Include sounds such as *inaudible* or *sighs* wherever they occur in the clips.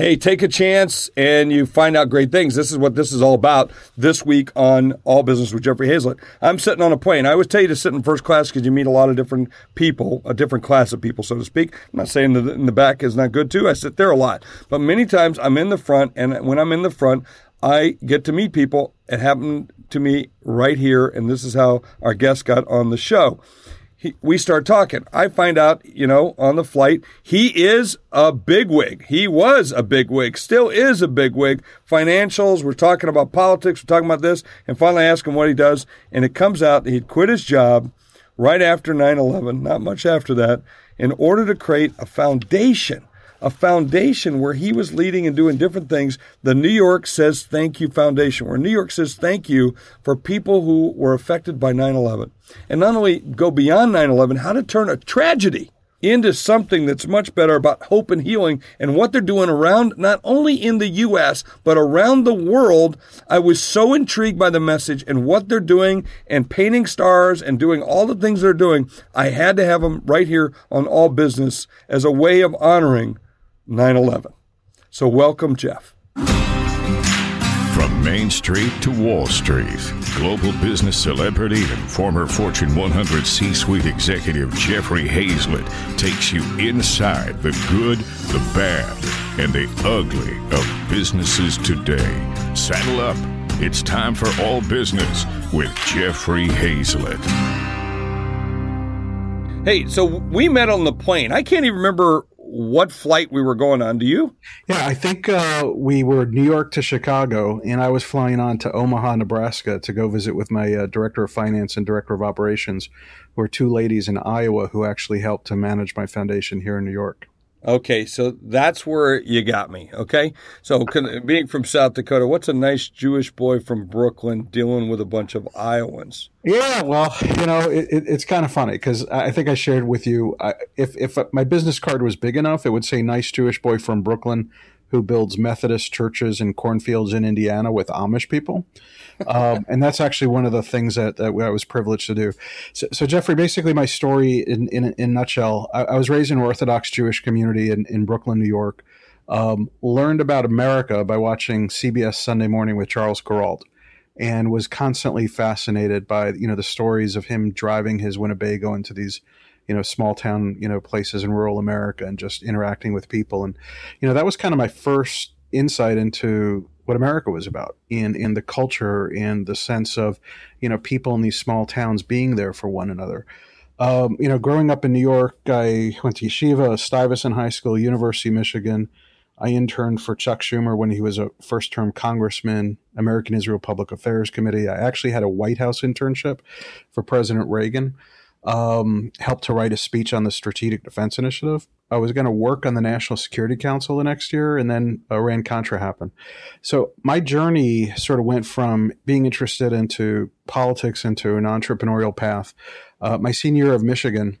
hey, take a chance and you find out great things. This is what this is all about this week on All Business with Jeffrey Hayzlett. I'm sitting on a plane. I always tell you to sit in first class because you meet a lot of different people, a different class of people, so to speak. I'm not saying that in the back is not good too. I sit there a lot. But many times I'm in the front, and when I'm in the front, I get to meet people. It happened to me right here, and this is how our guest got on the show he, we start talking. I find out, you know, on the flight, he is a bigwig. He was a bigwig, still is a bigwig. Financials, we're talking about politics, we're talking about this, and finally I ask him what he does, and it comes out that he'd quit his job right after 9 11, not much after that, in order to create a foundation a foundation where he was leading and doing different things. The New York Says Thank You Foundation, where New York says thank you for people who were affected by 9 11. And not only go beyond 9 11, how to turn a tragedy into something that's much better about hope and healing and what they're doing around not only in the US but around the world. I was so intrigued by the message and what they're doing and painting stars and doing all the things they're doing. I had to have them right here on All Business as a way of honoring 9 11. So, welcome, Jeff. From Main Street to Wall Street, global business celebrity and former Fortune 100 C suite executive Jeffrey Hayzlett takes you inside the good, the bad, and the ugly of businesses today. Saddle up. It's time for All Business with Jeffrey Hayzlett. Hey, so we met on the plane. I can't even remember what flight we were going on. Do you? Yeah, I think uh, we were New York to Chicago, and I was flying on to Omaha, Nebraska to go visit with my uh, director of finance and director of operations, who are two ladies in Iowa who actually helped to manage my foundation here in New York. Okay, so that's where you got me. Okay, so being from South Dakota, what's a nice Jewish boy from Brooklyn dealing with a bunch of Iowans? Yeah, well, you know, it, it, it's kind of funny because I think I shared with you I, if if my business card was big enough, it would say "nice Jewish boy from Brooklyn." Who builds Methodist churches in cornfields in Indiana with Amish people? um, *laughs* and that's actually one of the things that, that I was privileged to do. So, so Jeffrey, basically, my story in in, in a nutshell, I, I, was raised in an Orthodox Jewish community in, in Brooklyn, New York. Um, learned about America by watching CBS Sunday Morning with Charles Kuralt, and was constantly fascinated by you know the stories of him driving his Winnebago into these you know small town you know places in rural America and just interacting with people and you know that was kind of my first insight into what America was about in in the culture in the sense of you know people in these small towns being there for one another. Um, you know, growing up in New York, I went to yeshiva, Stuyvesant High School, University of Michigan. I interned for Chuck Schumer when he was a first term congressman, American Israel Public Affairs Committee. I actually had a White House internship for President Reagan um, helped to write a speech on the Strategic Defense Initiative. I was going to work on the National Security Council the next year, and then Iran Contra happened. So my journey sort of went from being interested into politics into an entrepreneurial path. Uh, my senior year of Michigan,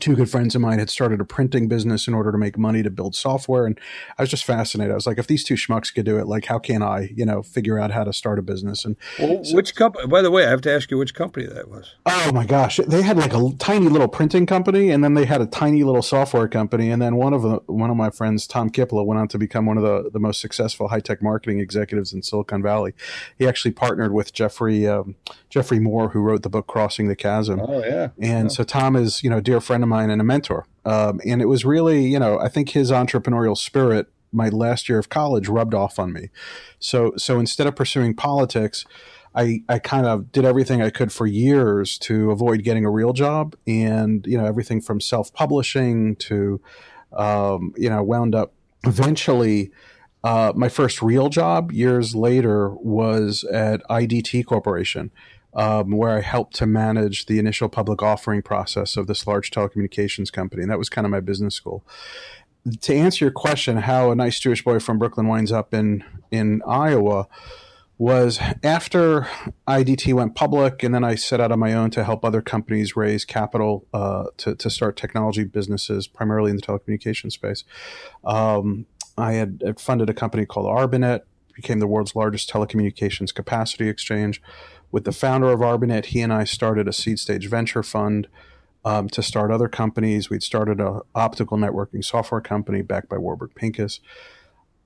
two good friends of mine had started a printing business in order to make money to build software and i was just fascinated. I was like if these two schmucks could do it like how can i you know figure out how to start a business? And well, so, which company by the way i have to ask you which company that was. Oh my gosh. They had like a tiny little printing company and then they had a tiny little software company and then one of the one of my friends tom kippola went on to become one of the, the most successful high-tech marketing executives in silicon valley. He actually partnered with jeffrey um, geoffrey moore who wrote the book crossing the chasm. Oh yeah. And yeah. so tom is you know a dear friend of mine and a mentor. Um, and it was really, you know, I think his entrepreneurial spirit, my last year of college, rubbed off on me. So, so instead of pursuing politics, I, I kind of did everything I could for years to avoid getting a real job, and you know everything from self publishing to, um, you know, wound up eventually. Uh, my first real job years later was at IDT Corporation, um, where I helped to manage the initial public offering process of this large telecommunications company. And that was kind of my business school. To answer your question, how a nice Jewish boy from Brooklyn winds up in, in Iowa was after IDT went public, and then I set out on my own to help other companies raise capital uh, to, to start technology businesses, primarily in the telecommunications space. Um, I had funded a company called Arbinet, became the world's largest telecommunications capacity exchange with the founder of Arbinet, he and I started a seed stage venture fund um, to start other companies. We'd started an optical networking software company backed by Warburg Pincus.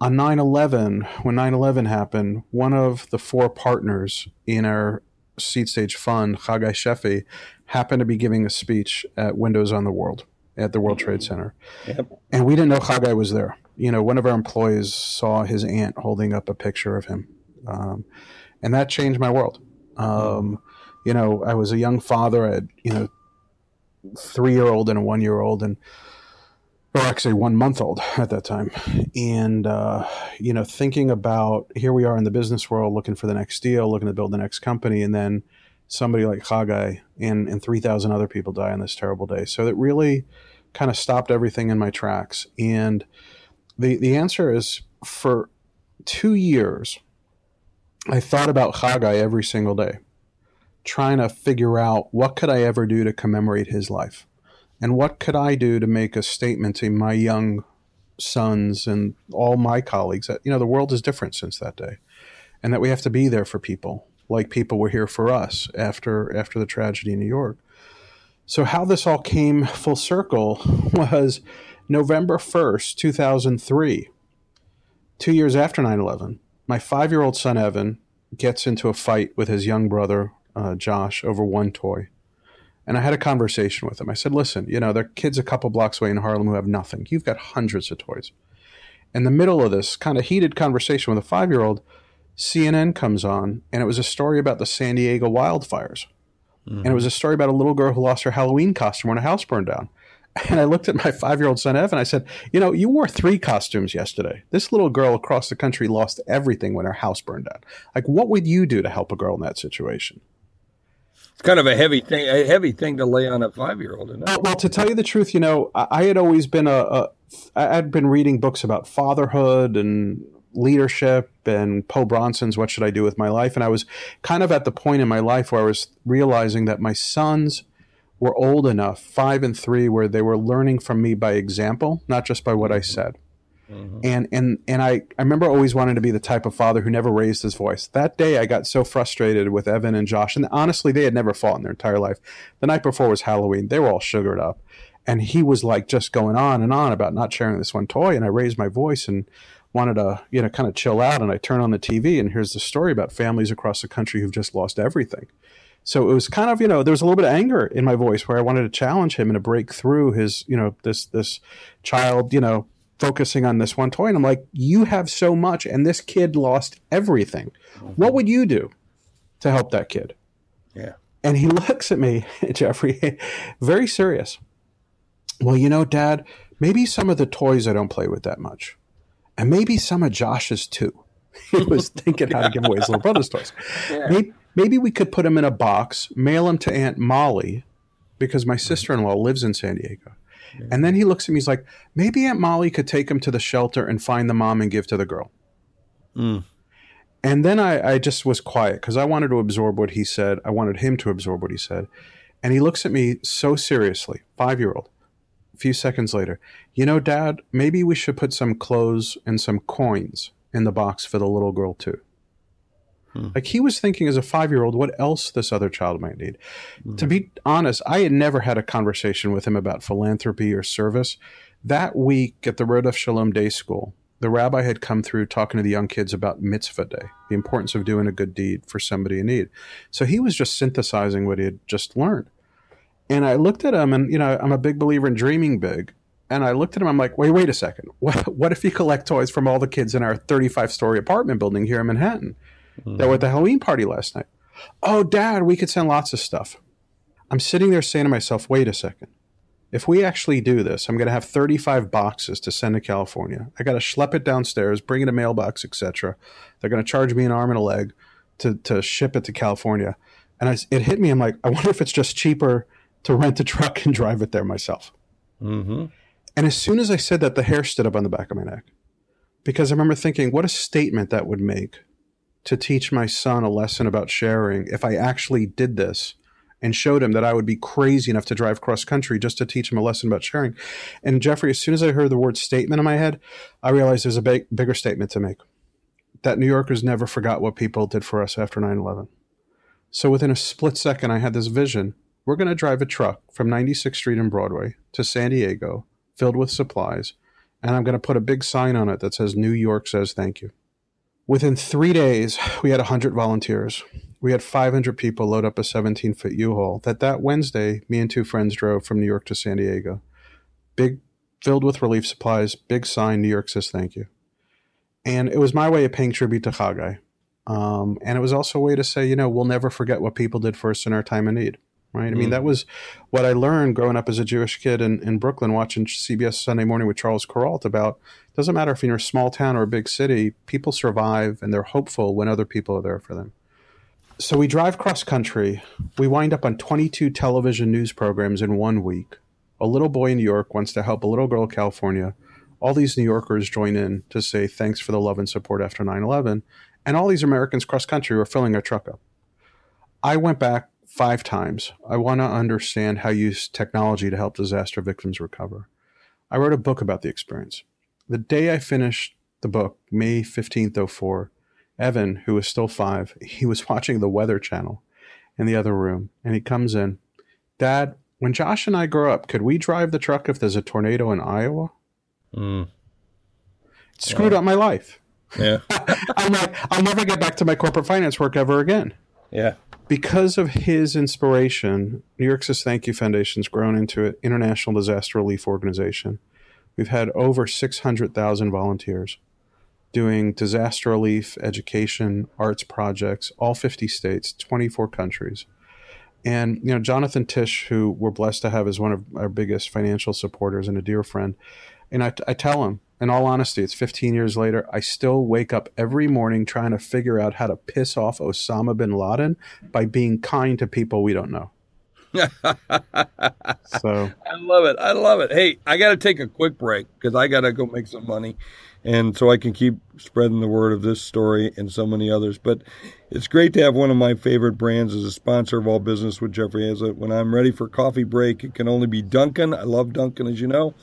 On 9 11, when 9 11 happened, one of the four partners in our seed stage fund, Chagai Shefi, happened to be giving a speech at Windows on the World at the World Trade Center. Yep. And we didn't know Chagai was there. You know, one of our employees saw his aunt holding up a picture of him. Um, and that changed my world. Um, you know, I was a young father. I had, you know, three year old and a one year old, and or actually one month old at that time. And, uh, you know, thinking about here we are in the business world looking for the next deal, looking to build the next company. And then somebody like Chagai and, and 3,000 other people die on this terrible day. So it really kind of stopped everything in my tracks. And the, the answer is for two years, I thought about Chagai every single day, trying to figure out what could I ever do to commemorate his life and what could I do to make a statement to my young sons and all my colleagues that, you know, the world is different since that day and that we have to be there for people like people were here for us after after the tragedy in New York. So how this all came full circle *laughs* was November 1st, 2003, 2 years after 9/11. My 5-year-old son Evan gets into a fight with his young brother uh, Josh over one toy. And I had a conversation with him. I said, listen, you know, there are kids a couple blocks away in Harlem who have nothing. You've got hundreds of toys. In the middle of this kind of heated conversation with a five year old, CNN comes on, and it was a story about the San Diego wildfires. Mm-hmm. And it was a story about a little girl who lost her Halloween costume when a house burned down. And I looked at my five year old son, Evan. And I said, You know, you wore three costumes yesterday. This little girl across the country lost everything when her house burned down. Like, what would you do to help a girl in that situation? It's kind of a heavy thing, a heavy thing to lay on a five year old. Well, to tell you the truth, you know, I had always been a, a, I had been reading books about fatherhood and leadership and Po Bronson's What Should I Do with My Life? And I was kind of at the point in my life where I was realizing that my sons were old enough, five and three, where they were learning from me by example, not just by what I said. Mm-hmm. And and and I, I remember always wanting to be the type of father who never raised his voice. That day I got so frustrated with Evan and Josh, and honestly they had never fought in their entire life. The night before was Halloween. They were all sugared up. And he was like just going on and on about not sharing this one toy. And I raised my voice and wanted to, you know, kind of chill out. And I turn on the TV and here's the story about families across the country who've just lost everything. So it was kind of, you know, there was a little bit of anger in my voice where I wanted to challenge him and to break through his, you know, this this child, you know, focusing on this one toy. And I'm like, you have so much, and this kid lost everything. Mm-hmm. What would you do to help that kid? Yeah. And he *laughs* looks at me, Jeffrey, very serious. Well, you know, Dad, maybe some of the toys I don't play with that much. And maybe some of Josh's too. *laughs* he was thinking how to give away his little brother's toys. *laughs* Yeah. Maybe, maybe we could put them in a box, mail them to Aunt Molly, because my sister in law lives in San Diego. And then he looks at me. He's like, maybe Aunt Molly could take him to the shelter and find the mom and give to the girl. Mm. And then I, I just was quiet because I wanted to absorb what he said. I wanted him to absorb what he said. And he looks at me so seriously, five year old. A few seconds later, you know, Dad, maybe we should put some clothes and some coins in the box for the little girl too. Hmm. Like he was thinking as a five year old what else this other child might need. Hmm. To be honest, I had never had a conversation with him about philanthropy or service. That week at the Rodeph Sholom Day School, the rabbi had come through talking to the young kids about mitzvah day, the importance of doing a good deed for somebody in need. So he was just synthesizing what he had just learned. And I looked at him, and you know, I'm a big believer in dreaming big. And I looked at him. I'm like, wait, wait a second. What, *laughs* what if you collect toys from all the kids in our 35 story apartment building here in Manhattan? Mm-hmm. that were at the Halloween party last night. Oh, Dad, we could send lots of stuff. I'm sitting there saying to myself, wait a second. If we actually do this, I'm going to have 35 boxes to send to California. I got to schlep it downstairs, bring it a mailbox, etc. They're going to charge me an arm and a leg to, to ship it to California. And I, it hit me. I'm like, I wonder if it's just cheaper to rent a truck and drive it there myself. Mm-hmm. And as soon as I said that, the hair stood up on the back of my neck because I remember thinking, what a statement that would make to teach my son a lesson about sharing if I actually did this and showed him that I would be crazy enough to drive cross country just to teach him a lesson about sharing. And Jeffrey, as soon as I heard the word statement in my head, I realized there's a big, bigger statement to make that New Yorkers never forgot what people did for us after 9 11. So within a split second, I had this vision. We're going to drive a truck from 96th Street and Broadway to San Diego filled with supplies and I'm going to put a big sign on it that says New York says thank you. Within three days, we had 100 volunteers. We had 500 people load up a 17 foot U-Haul that that Wednesday, me and two friends drove from New York to San Diego. Big, filled with relief supplies, big sign, New York says thank you. And it was my way of paying tribute to Chagai. Um, and it was also a way to say, you know, we'll never forget what people did for us in our time of need right? I mean, mm. that was what I learned growing up as a Jewish kid in, in Brooklyn, watching CBS Sunday Morning with Charles Kuralt about doesn't matter if you're in a small town or a big city, people survive and they're hopeful when other people are there for them. So we drive cross country. We wind up on 22 television news programs in one week. A little boy in New York wants to help a little girl in California. All these New Yorkers join in to say thanks for the love and support after 9 11. And all these Americans cross country were filling our truck up. I went back five times. I want to understand how you use technology to help disaster victims recover. I wrote a book about the experience. The day I finished the book, May 15th, 04, Evan, who was still five, *laughs* he was watching the Weather Channel in the other room, and he comes in. Dad, when Josh and I grow up, could we drive the truck if there's a tornado in Iowa? Mm. Screwed up my life. Yeah. *laughs* I'm like, I'll never get back to my corporate finance work ever again. Yeah because of his inspiration, New York Says Thank You Foundation's grown into an international disaster relief organization. We've had over 600,000 volunteers doing disaster relief, education, arts projects, all 50 states, 24 countries. And, you know, Jonathan Tisch, who we're blessed to have as one of our biggest financial supporters and a dear friend, and I, I tell him, in all honesty, it's 15 years later. I still wake up every morning trying to figure out how to piss off Osama bin Laden by being kind to people we don't know. So I love it. I love it. Hey, I got to take a quick break because I got to go make some money, and so I can keep spreading the word of this story and so many others. But it's great to have one of my favorite brands as a sponsor of all business with Jeffrey Hayzlett. When I'm ready for coffee break, it can only be Dunkin'. I love Dunkin', as you know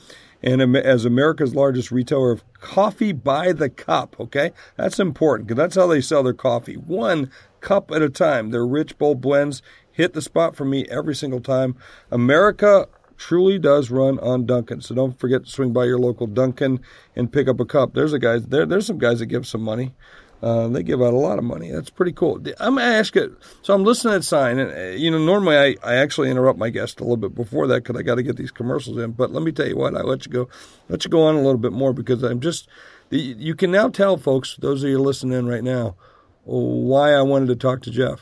and as America's largest retailer of coffee by the cup. Okay, that's important because that's how they sell their coffee, one cup at a time. Their rich, bold blends hit the spot for me every single time. America truly does run on Dunkin'. So don't forget to swing by your local Dunkin' and pick up a cup. There's a guy there. There's some guys that give some money. Uh, they give out a lot of money. That's pretty cool. I'm gonna ask it. So I'm listening to that sign, and uh, you know, normally I, I actually interrupt my guest a little bit before that because I got to get these commercials in. But let me tell you what, I let you go, let you go on a little bit more because I'm just. You can now tell, folks, those of you listening in right now, why I wanted to talk to Jeff,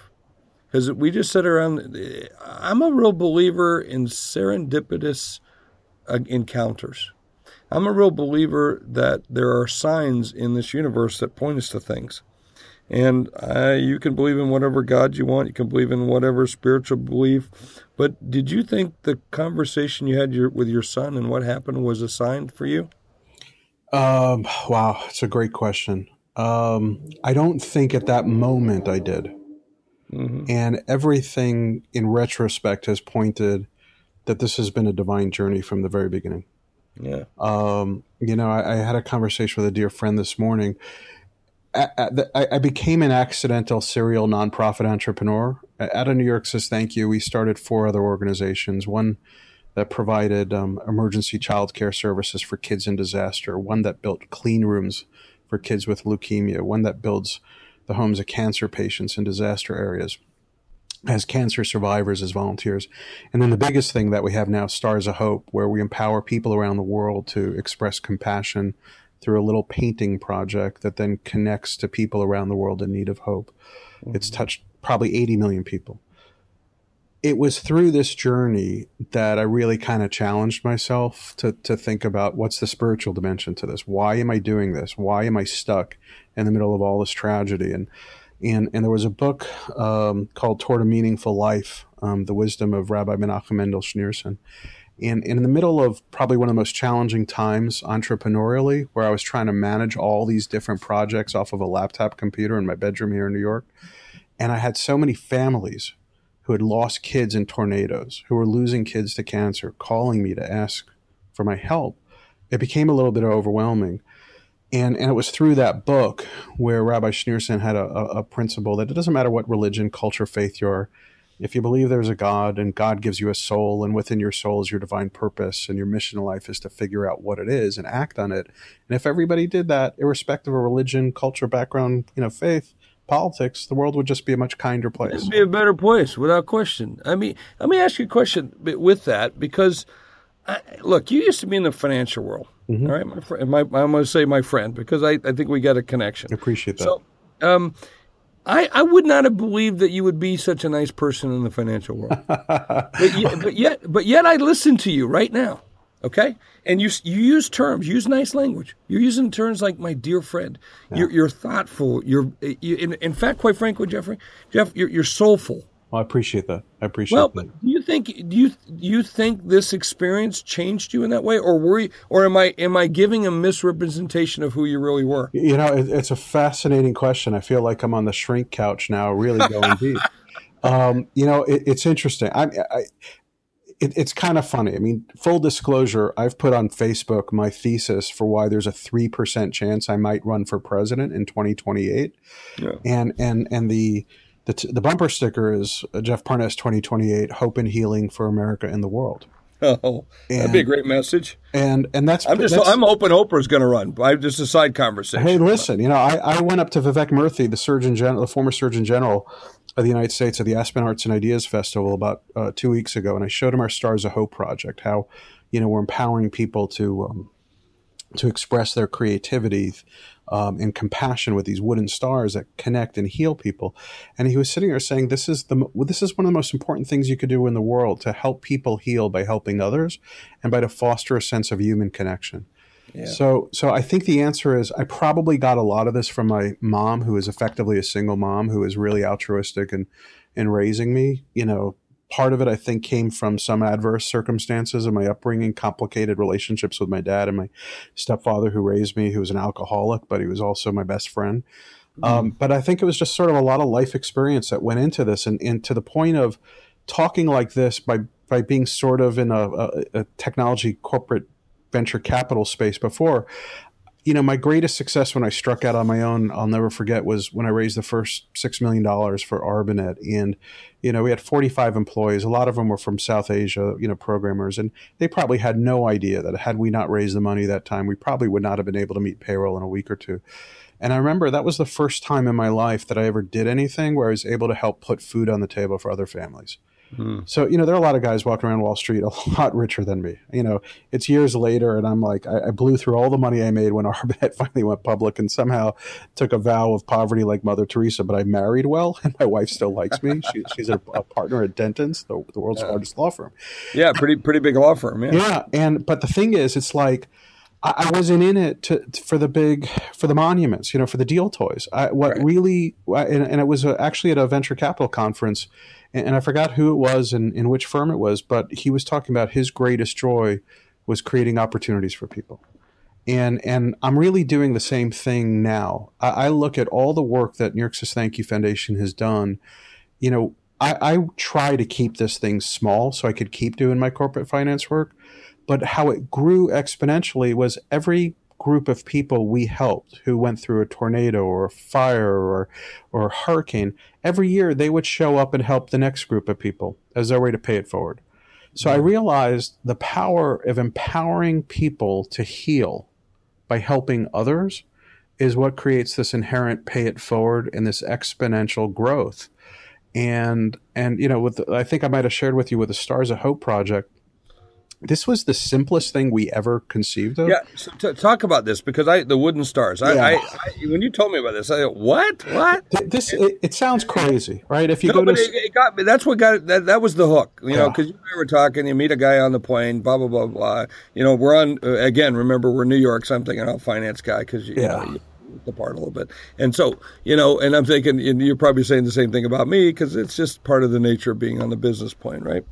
because we just sit around. I'm a real believer in serendipitous uh, encounters. I'm a real believer that there are signs in this universe that point us to things. And uh, you can believe in whatever God you want. You can believe in whatever spiritual belief. But did you think the conversation you had your, with your son and what happened was a sign for you? Um, wow, it's a great question. Um, I don't think at that moment I did. Mm-hmm. And everything in retrospect has pointed that this has been a divine journey from the very beginning. Yeah. Um, you know, I, I, had a conversation with a dear friend this morning. I, I, became an accidental serial nonprofit entrepreneur. Out of New York says thank you. We started four other organizations. One that provided um, emergency child care services for kids in disaster. One that built clean rooms for kids with leukemia. One that builds the homes of cancer patients in disaster areas as cancer survivors, as volunteers. And then the biggest thing that we have now, Stars of Hope, where we empower people around the world to express compassion through a little painting project that then connects to people around the world in need of hope. Mm-hmm. It's touched probably 80 million people. It was through this journey that I really kind of challenged myself to, to think about what's the spiritual dimension to this? Why am I doing this? Why am I stuck in the middle of all this tragedy? And and and there was a book um, called Toward a Meaningful Life, um, the wisdom of Rabbi Menachem Mendel Schneerson. And, and in the middle of probably one of the most challenging times entrepreneurially, where I was trying to manage all these different projects off of a laptop computer in my bedroom here in New York, and I had so many families who had lost kids in tornadoes, who were losing kids to cancer, calling me to ask for my help. It became a little bit overwhelming and and it was through that book where Rabbi Schneerson had a, a, principle that it doesn't matter what religion, culture, faith you're, if you believe there's a God and God gives you a soul, and within your soul is your divine purpose, and your mission in life is to figure out what it is and act on it. And if everybody did that, irrespective of religion, culture, background, you know, faith, politics, the world would just be a much kinder place. It'd be a better place, without question. I mean, let me ask you a question with that because, I, look, you used to be in the financial world, mm-hmm. all right? My friend, my, I'm going to say my friend because I, I think we got a connection. Appreciate that. So, um, I, I would not have believed that you would be such a nice person in the financial world. *laughs* but, yet, but yet, but yet, I listen to you right now. Okay, and you you use terms, use nice language. You're using terms like my dear friend. Yeah. You're, you're thoughtful. You're you, in, in fact, quite frankly, Jeffrey, Jeff, you're, you're soulful. Well, I appreciate that. I appreciate well, that. Do you think do you do you think this experience changed you in that way, or were you, or am I am I giving a misrepresentation of who you really were? You know, it, it's a fascinating question. I feel like I'm on the shrink couch now, really going *laughs* deep. Um, you know, it, it's interesting. I, I it, it's kind of funny. I mean, full disclosure, I've put on Facebook my thesis for why there's a three percent chance I might run for president in 2028, yeah. and and and the the, t- the bumper sticker is uh, Jeff Parness 2028 Hope and Healing for America and the World. Oh, and, that'd be a great message. And and that's I'm just that's, I'm hoping Oprah's going to run. I just a side conversation. Hey, listen, you know, I, I went up to Vivek Murthy, the Surgeon General, the former Surgeon General of the United States at the Aspen Arts and Ideas Festival about uh, two weeks ago, and I showed him our Stars of Hope project. How you know we're empowering people to um, to express their creativity um, and compassion with these wooden stars that connect and heal people. And he was sitting there saying, "This is the this is one of the most important things you could do in the world to help people heal by helping others, and by to foster a sense of human connection." Yeah. So, so I think the answer is I probably got a lot of this from my mom, who is effectively a single mom, who is really altruistic and in raising me. You know, part of it I think came from some adverse circumstances of my upbringing, complicated relationships with my dad and my stepfather who raised me, who was an alcoholic, but he was also my best friend. Mm-hmm. Um, but I think it was just sort of a lot of life experience that went into this, and, and to the point of talking like this by by being sort of in a, a, a technology corporate venture capital space before you know, my greatest success when I struck out on my own, I'll never forget, was when I raised the first $6 million for Arbinet. And, you know, we had 45 employees. A lot of them were from South Asia, you know, programmers. And they probably had no idea that had we not raised the money that time, we probably would not have been able to meet payroll in a week or two. And I remember that was the first time in my life that I ever did anything where I was able to help put food on the table for other families. Mm. So, you know, there are a lot of guys walking around Wall Street a *laughs* lot richer than me. You know, it's years later, and I'm like, I, I blew through all the money I made when *laughs* Arbinet finally went public and somehow took a vow of poverty like Mother Teresa. But I married well, *laughs* and my wife still likes me. She, she's a, a, partner at Dentons, the, the world's yeah. largest law firm. Yeah, pretty, pretty big law firm. Yeah. Yeah. And, but the thing is, it's like, I wasn't in it to, for the big for the monuments, you know, for the deal toys. I, what right. really, and, and, it was actually at a venture capital conference and, I forgot who it was and in which firm it was, but he was talking about his greatest joy was creating opportunities for people. And and I'm really doing the same thing now. I, I look at all the work that New York Says Thank You Foundation has done. You know, I, I try to keep this thing small so I could keep doing my corporate finance work. But how it grew exponentially was every group of people we helped who went through a tornado or a fire or or a hurricane, every year they would show up and help the next group of people as their way to pay it forward. So I mm-hmm. realized the power of empowering people to heal by helping others is what creates this inherent pay it forward and this exponential growth. And and you know, with the, I think I might have shared with you with the Stars of Hope project this was the simplest thing we ever conceived of. Yeah, so t- talk about this because I the wooden stars. I, yeah. I, I, when you told me about this, I thought, what? What? This it, it sounds crazy, right? If you no, go to it, it, got me. That's what got it. That, that was the hook, you yeah. know, because you and I were talking. You meet a guy on the plane, blah blah blah blah. You know, we're on uh, again. Remember, we're New York, so I'm thinking, oh, finance guy, because you, yeah. Know, the part a little bit. And so, you know, and I'm thinking, and you're probably saying the same thing about me because it's just part of the nature of being on the business plane, right?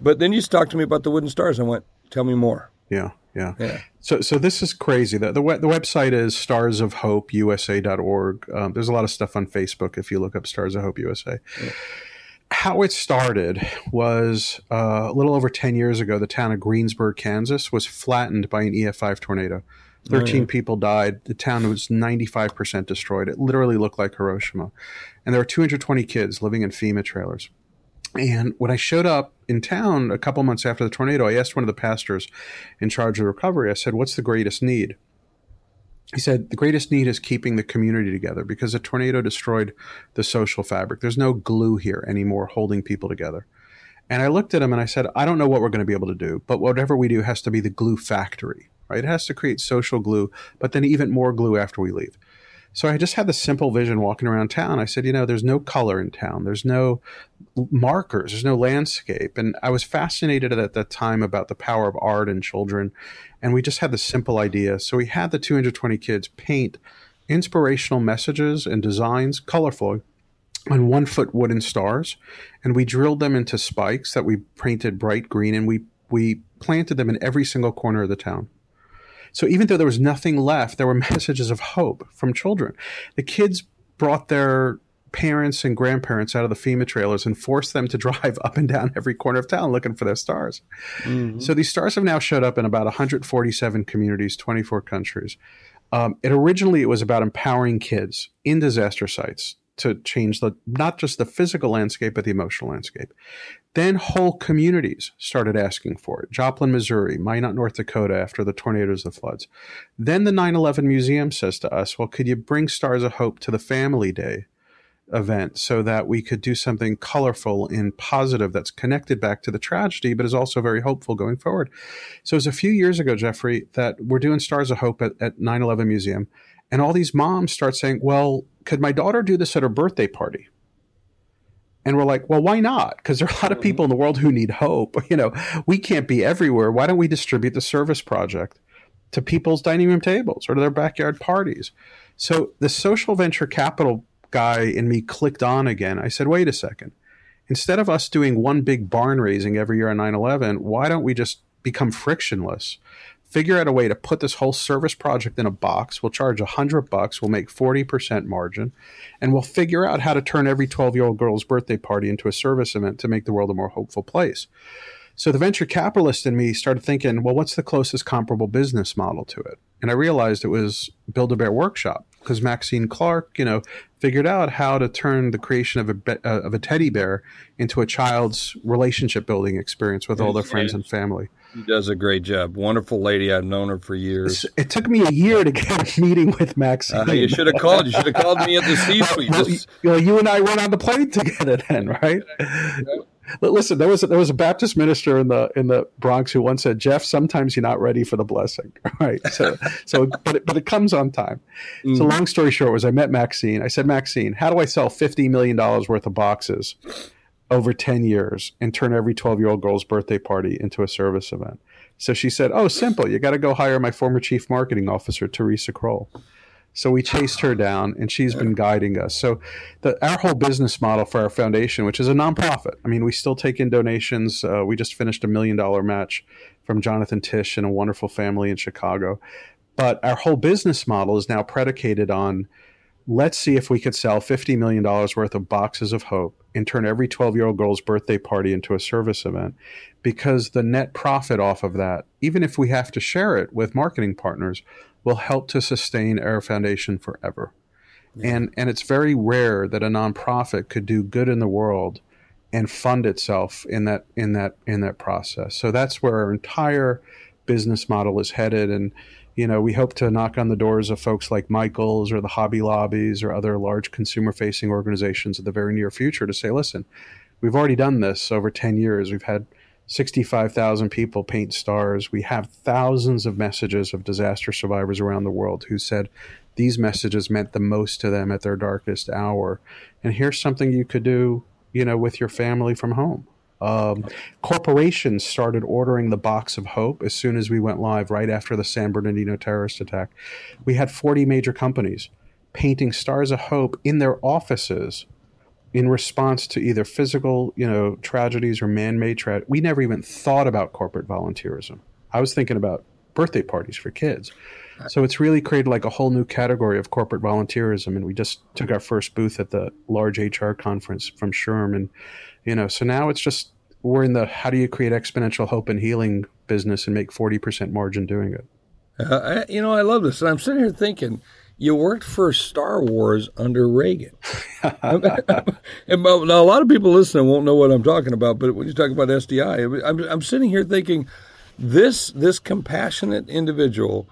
But then you talked to me about the wooden stars. I went, tell me more. Yeah, yeah. yeah. So, so this is crazy. The, the, the website is starsofhopeusa.org. Um, there's a lot of stuff on Facebook if you look up Stars of Hope USA. Yeah. How it started was uh, a little over 10 years ago, the town of Greensburg, Kansas was flattened by an EF5 tornado. 13 oh, yeah. people died. The town was 95% destroyed. It literally looked like Hiroshima. And there were 220 kids living in FEMA trailers. And when I showed up in town a couple months after the tornado, I asked one of the pastors in charge of recovery, I said, What's the greatest need? He said, The greatest need is keeping the community together because the tornado destroyed the social fabric. There's no glue here anymore holding people together. And I looked at him and I said, I don't know what we're going to be able to do, but whatever we do has to be the glue factory, right? It has to create social glue, but then even more glue after we leave. So I just had this simple vision walking around town. I said, you know, there's no color in town. There's no markers. There's no landscape. And I was fascinated at that time about the power of art and children. And we just had this simple idea. So we had the 220 kids paint inspirational messages and designs, colorful, on one foot wooden stars. And we drilled them into spikes that we painted bright green and we, we planted them in every single corner of the town. So even though there was nothing left, there were messages of hope from children. The kids brought their parents and grandparents out of the FEMA trailers and forced them to *laughs* drive up and down every corner of town looking for their stars. Mm-hmm. So these stars have now showed up in about 147 communities, 24 countries. Um, it originally it was about empowering kids in disaster sites to change the not just the physical landscape but the emotional landscape. Then whole communities started asking for it. Joplin, Missouri, Minot, North Dakota, after the tornadoes, the floods. Then the 9 11 Museum says to us, well, could you bring Stars of Hope to the Family Day event so that we could do something colorful and positive that's connected back to the tragedy, but is also very hopeful going forward? So it was a few years ago, Jeffrey, that we're doing Stars of Hope at 9 11 Museum. And all these moms start saying, well, could my daughter do this at her birthday party? And we're like, well, why not? Because there are a lot of mm-hmm. people in the world who need hope. *laughs* You know, we can't be everywhere. Why don't we distribute the service project to people's dining room tables or to their backyard parties? So the social venture capital guy in me clicked on again. I said, wait a second. Instead of us doing one big barn raising every year on 9 11, why don't we just become frictionless? Figure out a way to put this whole service project in a box. We'll charge a hundred bucks. We'll make 40% margin and we'll figure out how to turn every 12 year old girl's birthday party into a service event to make the world a more hopeful place. So the venture capitalist in me started thinking, well, what's the closest comparable business model to it? And I realized it was Build a Bear Workshop because Maxine Clark, you know, figured out how to turn the creation of a be- uh, of a teddy bear into a child's relationship building experience with all their friends and family. She does a great job. Wonderful lady. I've known her for years. It took me a year to get a *laughs* meeting with Maxine. Uh, you should have called. You should have called me at the C-suite. well, you, you and I went on the plane together *laughs* then, right? Listen, there was a, there was a Baptist minister in the in the Bronx who once said, "Jeff, sometimes you're not ready for the blessing." *laughs* Right. So so, but it, but it comes on time. Mm. So long story short was I met Maxine. I said, Maxine, how do I sell fifty million dollars worth of boxes? Over 10 years and turn every 12 year old girl's birthday party into a service event. So she said, Oh, simple. You got to go hire my former chief marketing officer, Teresa Kroll. So we chased her down and she's been guiding us. So the, our whole business model for our foundation, which is a nonprofit, I mean, we still take in donations. Uh, we just finished a million dollar match from Jonathan Tisch and a wonderful family in Chicago. But our whole business model is now predicated on let's see if we could sell $50 million worth of boxes of hope and turn every 12 year old girl's birthday party into a service event because the net profit off of that, even if we have to share it with marketing partners, will help to sustain our foundation forever. Yeah. And, and it's very rare that a nonprofit could do good in the world and fund itself in that in that in that process. So that's where our entire business model is headed and you know, we hope to knock on the doors of folks like Michaels or the Hobby Lobbies or other large consumer facing organizations in the very near future to say, listen, we've already done this over 10 years. We've had 65,000 people paint stars. We have thousands of messages of disaster survivors around the world who said these messages meant the most to them at their darkest hour. And here's something you could do, you know, with your family from home. Um, corporations started ordering the box of hope as soon as we went live, right after the San Bernardino terrorist attack. We had 40 major companies painting stars of hope in their offices in response to either physical, you know, tragedies or man-made tragedies. We never even thought about corporate volunteerism. I was thinking about birthday parties for kids. So it's really created like a whole new category of corporate volunteerism. And we just took our first booth at the large HR conference from SHRM. And, you know, so now it's just, we're in the how do you create exponential hope and healing business and make 40% margin doing it. Uh, I, you know, I love this. And I'm sitting here thinking, you worked for Star Wars under Reagan. *laughs* and now, a lot of people listening won't know what I'm talking about, but when you talk about SDI, I'm, I'm sitting here thinking this this compassionate individual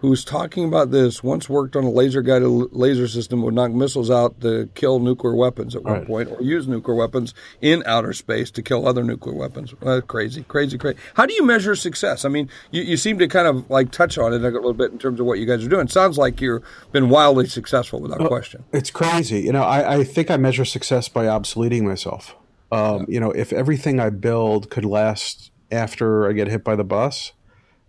who's talking about this once worked on a laser guided laser system would knock missiles out to kill nuclear weapons at one right. point or use nuclear weapons in outer space to kill other nuclear weapons. Uh, crazy, crazy, crazy. How do you measure success? I mean, you, you seem to kind of like touch on it a little bit in terms of what you guys are doing. It sounds like you've been wildly successful without question. It's crazy. You know, I, I, think I measure success by obsoleting myself. Um, yeah. You know, if everything I build could last after I get hit by the bus,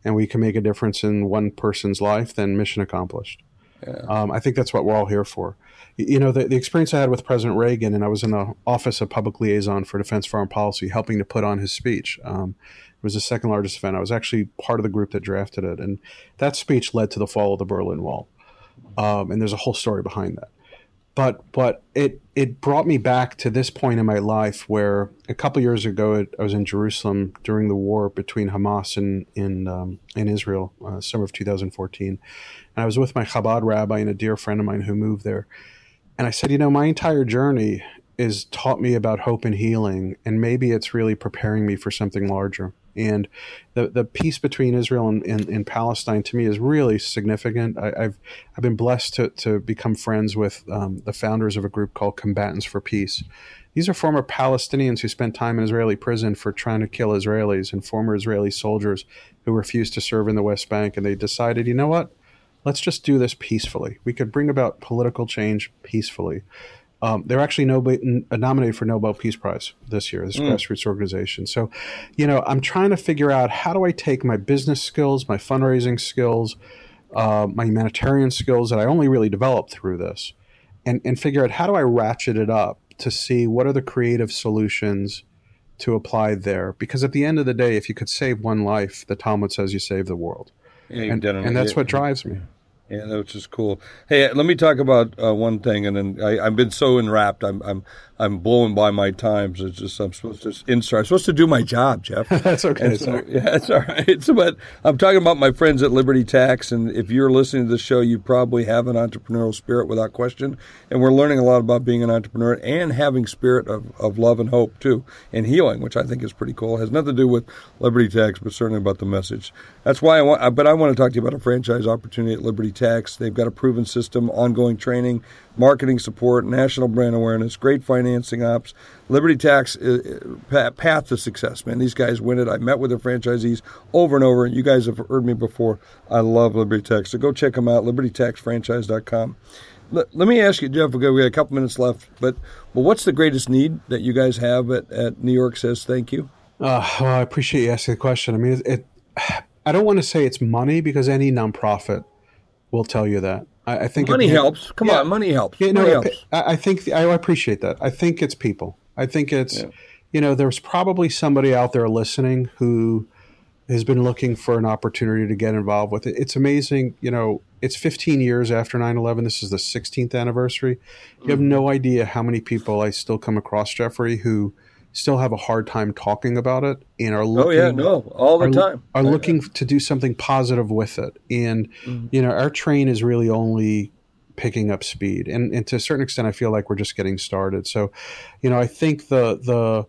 and we can make a difference in one person's life, then mission accomplished. Yeah. Um, I think that's what we're all here for. You know, the, the experience I had with President Reagan, and I was in the Office of Public Liaison for Defense Foreign Policy, helping to put on his speech. Um, it was the second largest event. I was actually part of the group that drafted it, and that speech led to the fall of the Berlin Wall. Um, and there's a whole story behind that but but it it brought me back to this point in my life where a couple years ago I was in Jerusalem during the war between Hamas and in um, in Israel, uh, summer of 2014, and I was with my Chabad rabbi and a dear friend of mine who moved there, and I said, you know, my entire journey is taught me about hope and healing, and maybe it's really preparing me for something larger. And the, the peace between Israel and, and, and Palestine to me is really significant. I, have I've been blessed to, to become friends with um, the founders of a group called Combatants for Peace. These are former Palestinians who spent time in Israeli prison for trying to kill Israelis and former Israeli soldiers who refused to serve in the West Bank. And they decided, you know what? Let's just do this peacefully. We could bring about political change peacefully. Um, they're actually Nobel, nominated for Nobel Peace Prize this year, this mm. grassroots organization. So, you know, I'm trying to figure out how do I take my business skills, my fundraising skills, uh, my humanitarian skills that I only really developed through this, and, and figure out how do I ratchet it up to see what are the creative solutions to apply there. Because at the end of the day, if you could save one life, the Talmud says you save the world. Yeah, and, and that's what drives me. Yeah, which is cool. Hey, let me talk about uh, one thing, and then I, have been so enwrapped. I'm I'm I'm blown by my times. It's just I'm supposed to insert. I'm supposed to do my job, Jeff. *laughs* that's okay. So, *laughs* yeah, that's all right. So, but I'm talking about my friends at Liberty Tax, and if you're listening to the show, you probably have an entrepreneurial spirit without question. And we're learning a lot about being an entrepreneur and having spirit of, of love and hope too, and healing, which I think is pretty cool. It has nothing to do with Liberty Tax, but certainly about the message. That's why I want. But I want to talk to you about a franchise opportunity at Liberty Tax. They've got a proven system, ongoing training marketing support, national brand awareness, great financing ops. Liberty Tax uh, uh, path to success, man. These guys win it. I met with their franchisees over and over. and You guys have heard me before. I love Liberty Tax. So go check them out, libertytaxfranchise.com. Let, let me ask you, Jeff, we got a couple minutes left, but well, what's the greatest need that you guys have at, at New York Says Thank You? Uh, well, I appreciate you asking the question. I mean, it, it *sighs* I don't want to say it's money because any nonprofit will tell you that. I, I think money it, helps. Come yeah, on, money helps. Yeah, money no, helps. I, I think I appreciate that. I think it's people. I think it's yeah. you know there's probably somebody out there listening who has been looking for an opportunity to get involved with it. It's amazing, you know, it's 15 years after 9/11. This is the 16th anniversary. You mm-hmm. have no idea how many people I still come across Jeffrey who still have a hard time talking about it and are looking, oh yeah no all the are, time. are looking to do something positive with it. And mm-hmm. you know our train is really only picking up speed. And, and to a certain extent i feel like we're just getting started. So you know i think the the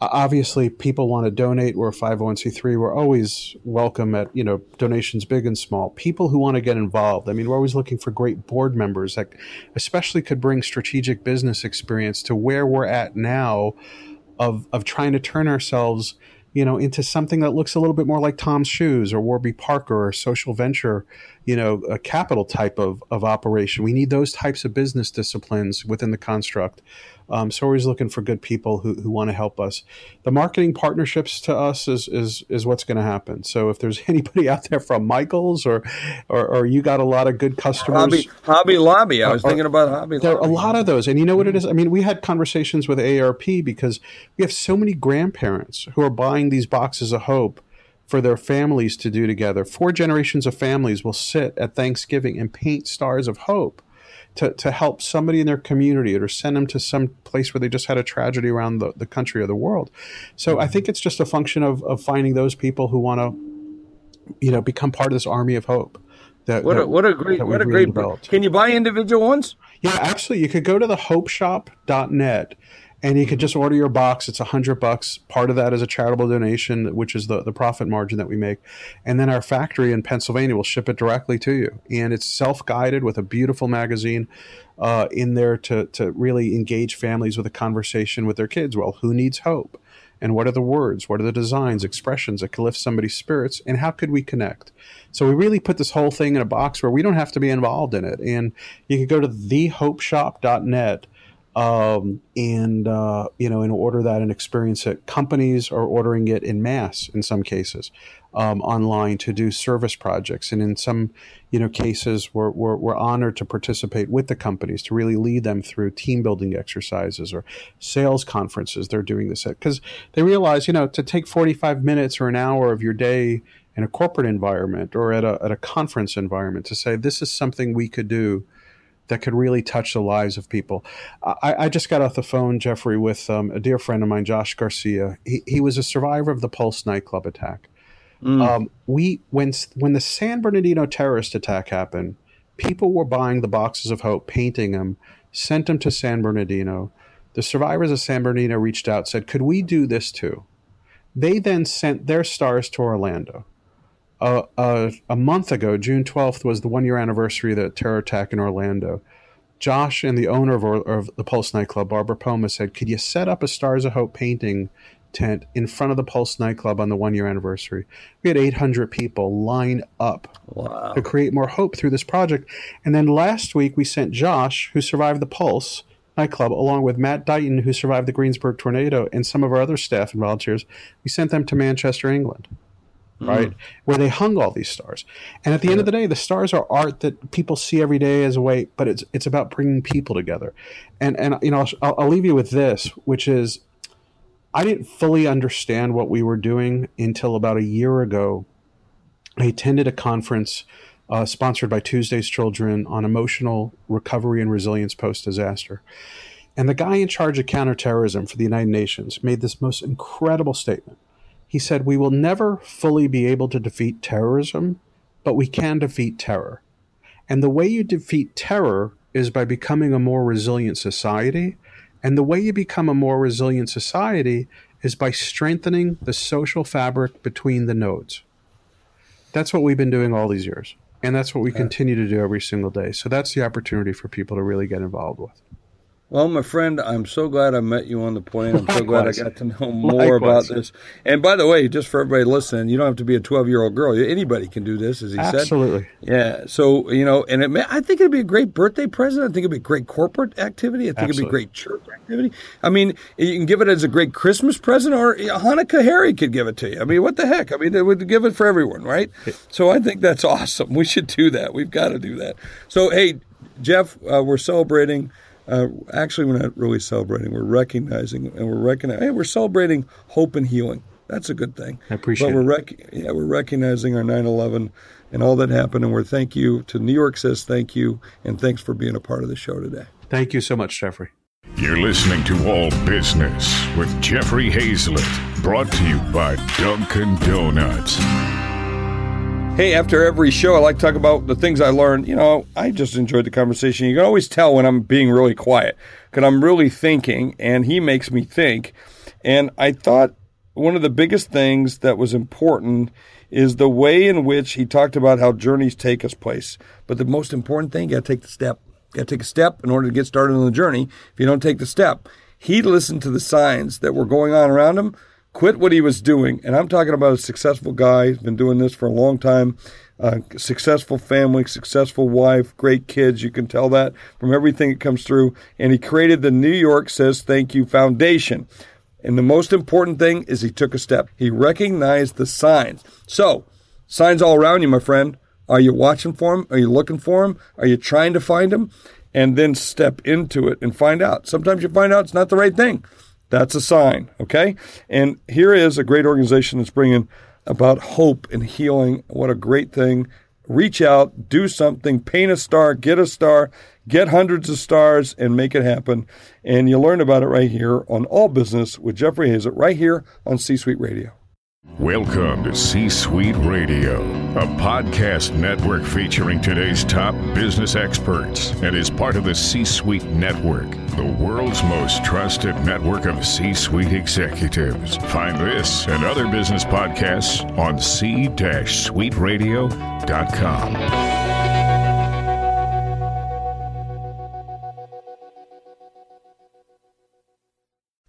obviously people want to donate. We're a 501c3 we're always welcome at you know donations big and small. People who want to get involved. I mean we're always looking for great board members that especially could bring strategic business experience to where we're at now of of trying to turn ourselves you know into something that looks a little bit more like Tom's Shoes or Warby Parker or social venture you know a capital type of of operation. We need those types of business disciplines within the construct um, so we're always looking for good people who, who want to help us. The marketing partnerships to us is is is what's going to happen. So if there's *laughs* anybody out there from Michaels or or, or you got a lot of good customers, Hobby, Hobby Lobby. I was or, thinking about Hobby. There are a lot of those, and you know what it is. I mean, we had conversations with ARP because we have so many grandparents who are buying these boxes of hope for their families to do together. Four generations of families will sit at Thanksgiving and paint stars of hope to, to help somebody in their community or send them to some place where they just had a tragedy around the, the country or the world. So I mm-hmm. think it's just a function of, of finding those people who want to, you know, become part of this army of hope. That, what, that, a, what a great what a really great developed. Can you buy individual ones? Yeah, absolutely. You could go to the hopeshop.net and you can just order your box. It's a hundred bucks. Part of that is a charitable donation, which is the, the profit margin that we make. And then our factory in Pennsylvania will ship it directly to you. And it's self guided with a beautiful magazine uh, in there to, to really engage families with a conversation with their kids. Well, who needs hope? and what are the words what are the designs expressions that can lift somebody's spirits and how could we connect so we really put this whole thing in a box where we don't have to be involved in it and you can go to thehopeshop.net um, and uh, you know and order that and experience it companies are ordering it in mass in some cases um, online to do service projects. And in some, you know, cases, we're, we're, we're, honored to participate with the companies to really lead them through team building exercises or sales conferences. They're doing this because they realize, you know, to take 45 minutes or an hour of your day in a corporate environment or at a, at a conference environment to say, this is something we could do that could really touch the lives of people. I, I just got off the phone, Jeffrey, with um, a dear friend of mine, Josh Garcia. He, he was a survivor of the Pulse nightclub attack. Mm. Um, we when when the San Bernardino terrorist attack happened, people were buying the boxes of hope, painting them, sent them to San Bernardino. The survivors of San Bernardino reached out, said, "Could we do this too?" They then sent their stars to Orlando. Uh, uh, a month ago, June 12th, was the one year anniversary of the terror attack in Orlando. Josh and the owner of, of, the Pulse nightclub, Barbara Poma, said, Could you set up a Stars of Hope painting tent in front of the Pulse nightclub on the one year anniversary. We had 800 people line up wow. to create more hope through this project. And then last week we sent Josh, who survived the Pulse nightclub, along with Matt Dighton, who survived the Greensburg tornado, and some of our other staff and volunteers. We sent them to Manchester, England. Mm. Right, where they hung all these stars, and at the yeah. end of the day, the stars are art that people see every day as a way. But it's it's about bringing people together, and and you know I'll, I'll leave you with this, which is I didn't fully understand what we were doing until about a year ago. I attended a conference uh, sponsored by Tuesday's Children on emotional recovery and resilience post disaster. And the guy in charge of counterterrorism for the United Nations made this most incredible statement. He said, We will never fully be able to defeat terrorism, but we can defeat terror. And the way you defeat terror is by becoming a more resilient society and the way you become a more resilient society is by strengthening the social fabric between the nodes. That's what we've been doing all these years. And that's what we continue to do every single day. So that's the opportunity for people to really get involved with. Well, my friend, I'm so glad I met you on the plane. I'm so glad I got to know more Likewise. about this. And by the way, just for everybody listening, you don't have to be a 12 year old girl. Anybody can do this, as he Absolutely. said. Absolutely. Yeah. So you know, and it may, I think it'd be a great birthday present. I think it'd be a great corporate activity. I think Absolutely. it'd be a great church activity. I mean, you can give it as a great Christmas present, or Hanukkah Harry could give it to you. I mean, what the heck? I mean, they would give it for everyone, right? So I think that's awesome. We should do that. We've got to do that. So hey, Jeff, uh, we're celebrating uh, actually, we're not really celebrating. We're recognizing, and we're recognizing. Hey, we're celebrating hope and healing. That's a good thing. I appreciate. It. But we're rec- yeah, we're recognizing our 9/11 and all that happened, and we're thank you to New York says thank you, and thanks for being a part of the show today. Thank you so much, Jeffrey. You're listening to All Business with Jeffrey Hayzlett, brought to you by Dunkin' Donuts. Hey, after every show, I like to talk about the things I learned. You know, I just enjoyed the conversation. You can always tell when I'm being really quiet because I'm really thinking, and he makes me think. And I thought one of the biggest things that was important is the way in which he talked about how journeys take us place. But the most important thing, you got to take the step. You got to take a step in order to get started on the journey. If you don't take the step, he listened to the signs that were going on around him quit what he was doing. And I'm talking about a successful guy, He's been doing this for a long time. Uh, successful family, successful wife, great kids. You can tell that from everything that comes through. And he created the New York Says Thank You Foundation. And the most important thing is he took a step. He recognized the signs. So, signs all around you, my friend. Are you watching for them? Are you looking for them? Are you trying to find them? And then step into it and find out. Sometimes you find out it's not the right thing. That's a sign, okay? And here is a great organization that's bringing about hope and healing. What a great thing. Reach out, do something, paint a star, get a star, get hundreds of stars, and make it happen. And you'll learn about it right here on All Business with Jeffrey Hayzlett, right here on C Suite Radio. Welcome to C Suite Radio, a podcast network featuring today's top business experts and is part of the C Suite Network, the world's most trusted network of C Suite executives. Find this and other business podcasts on c-suiteradio.com.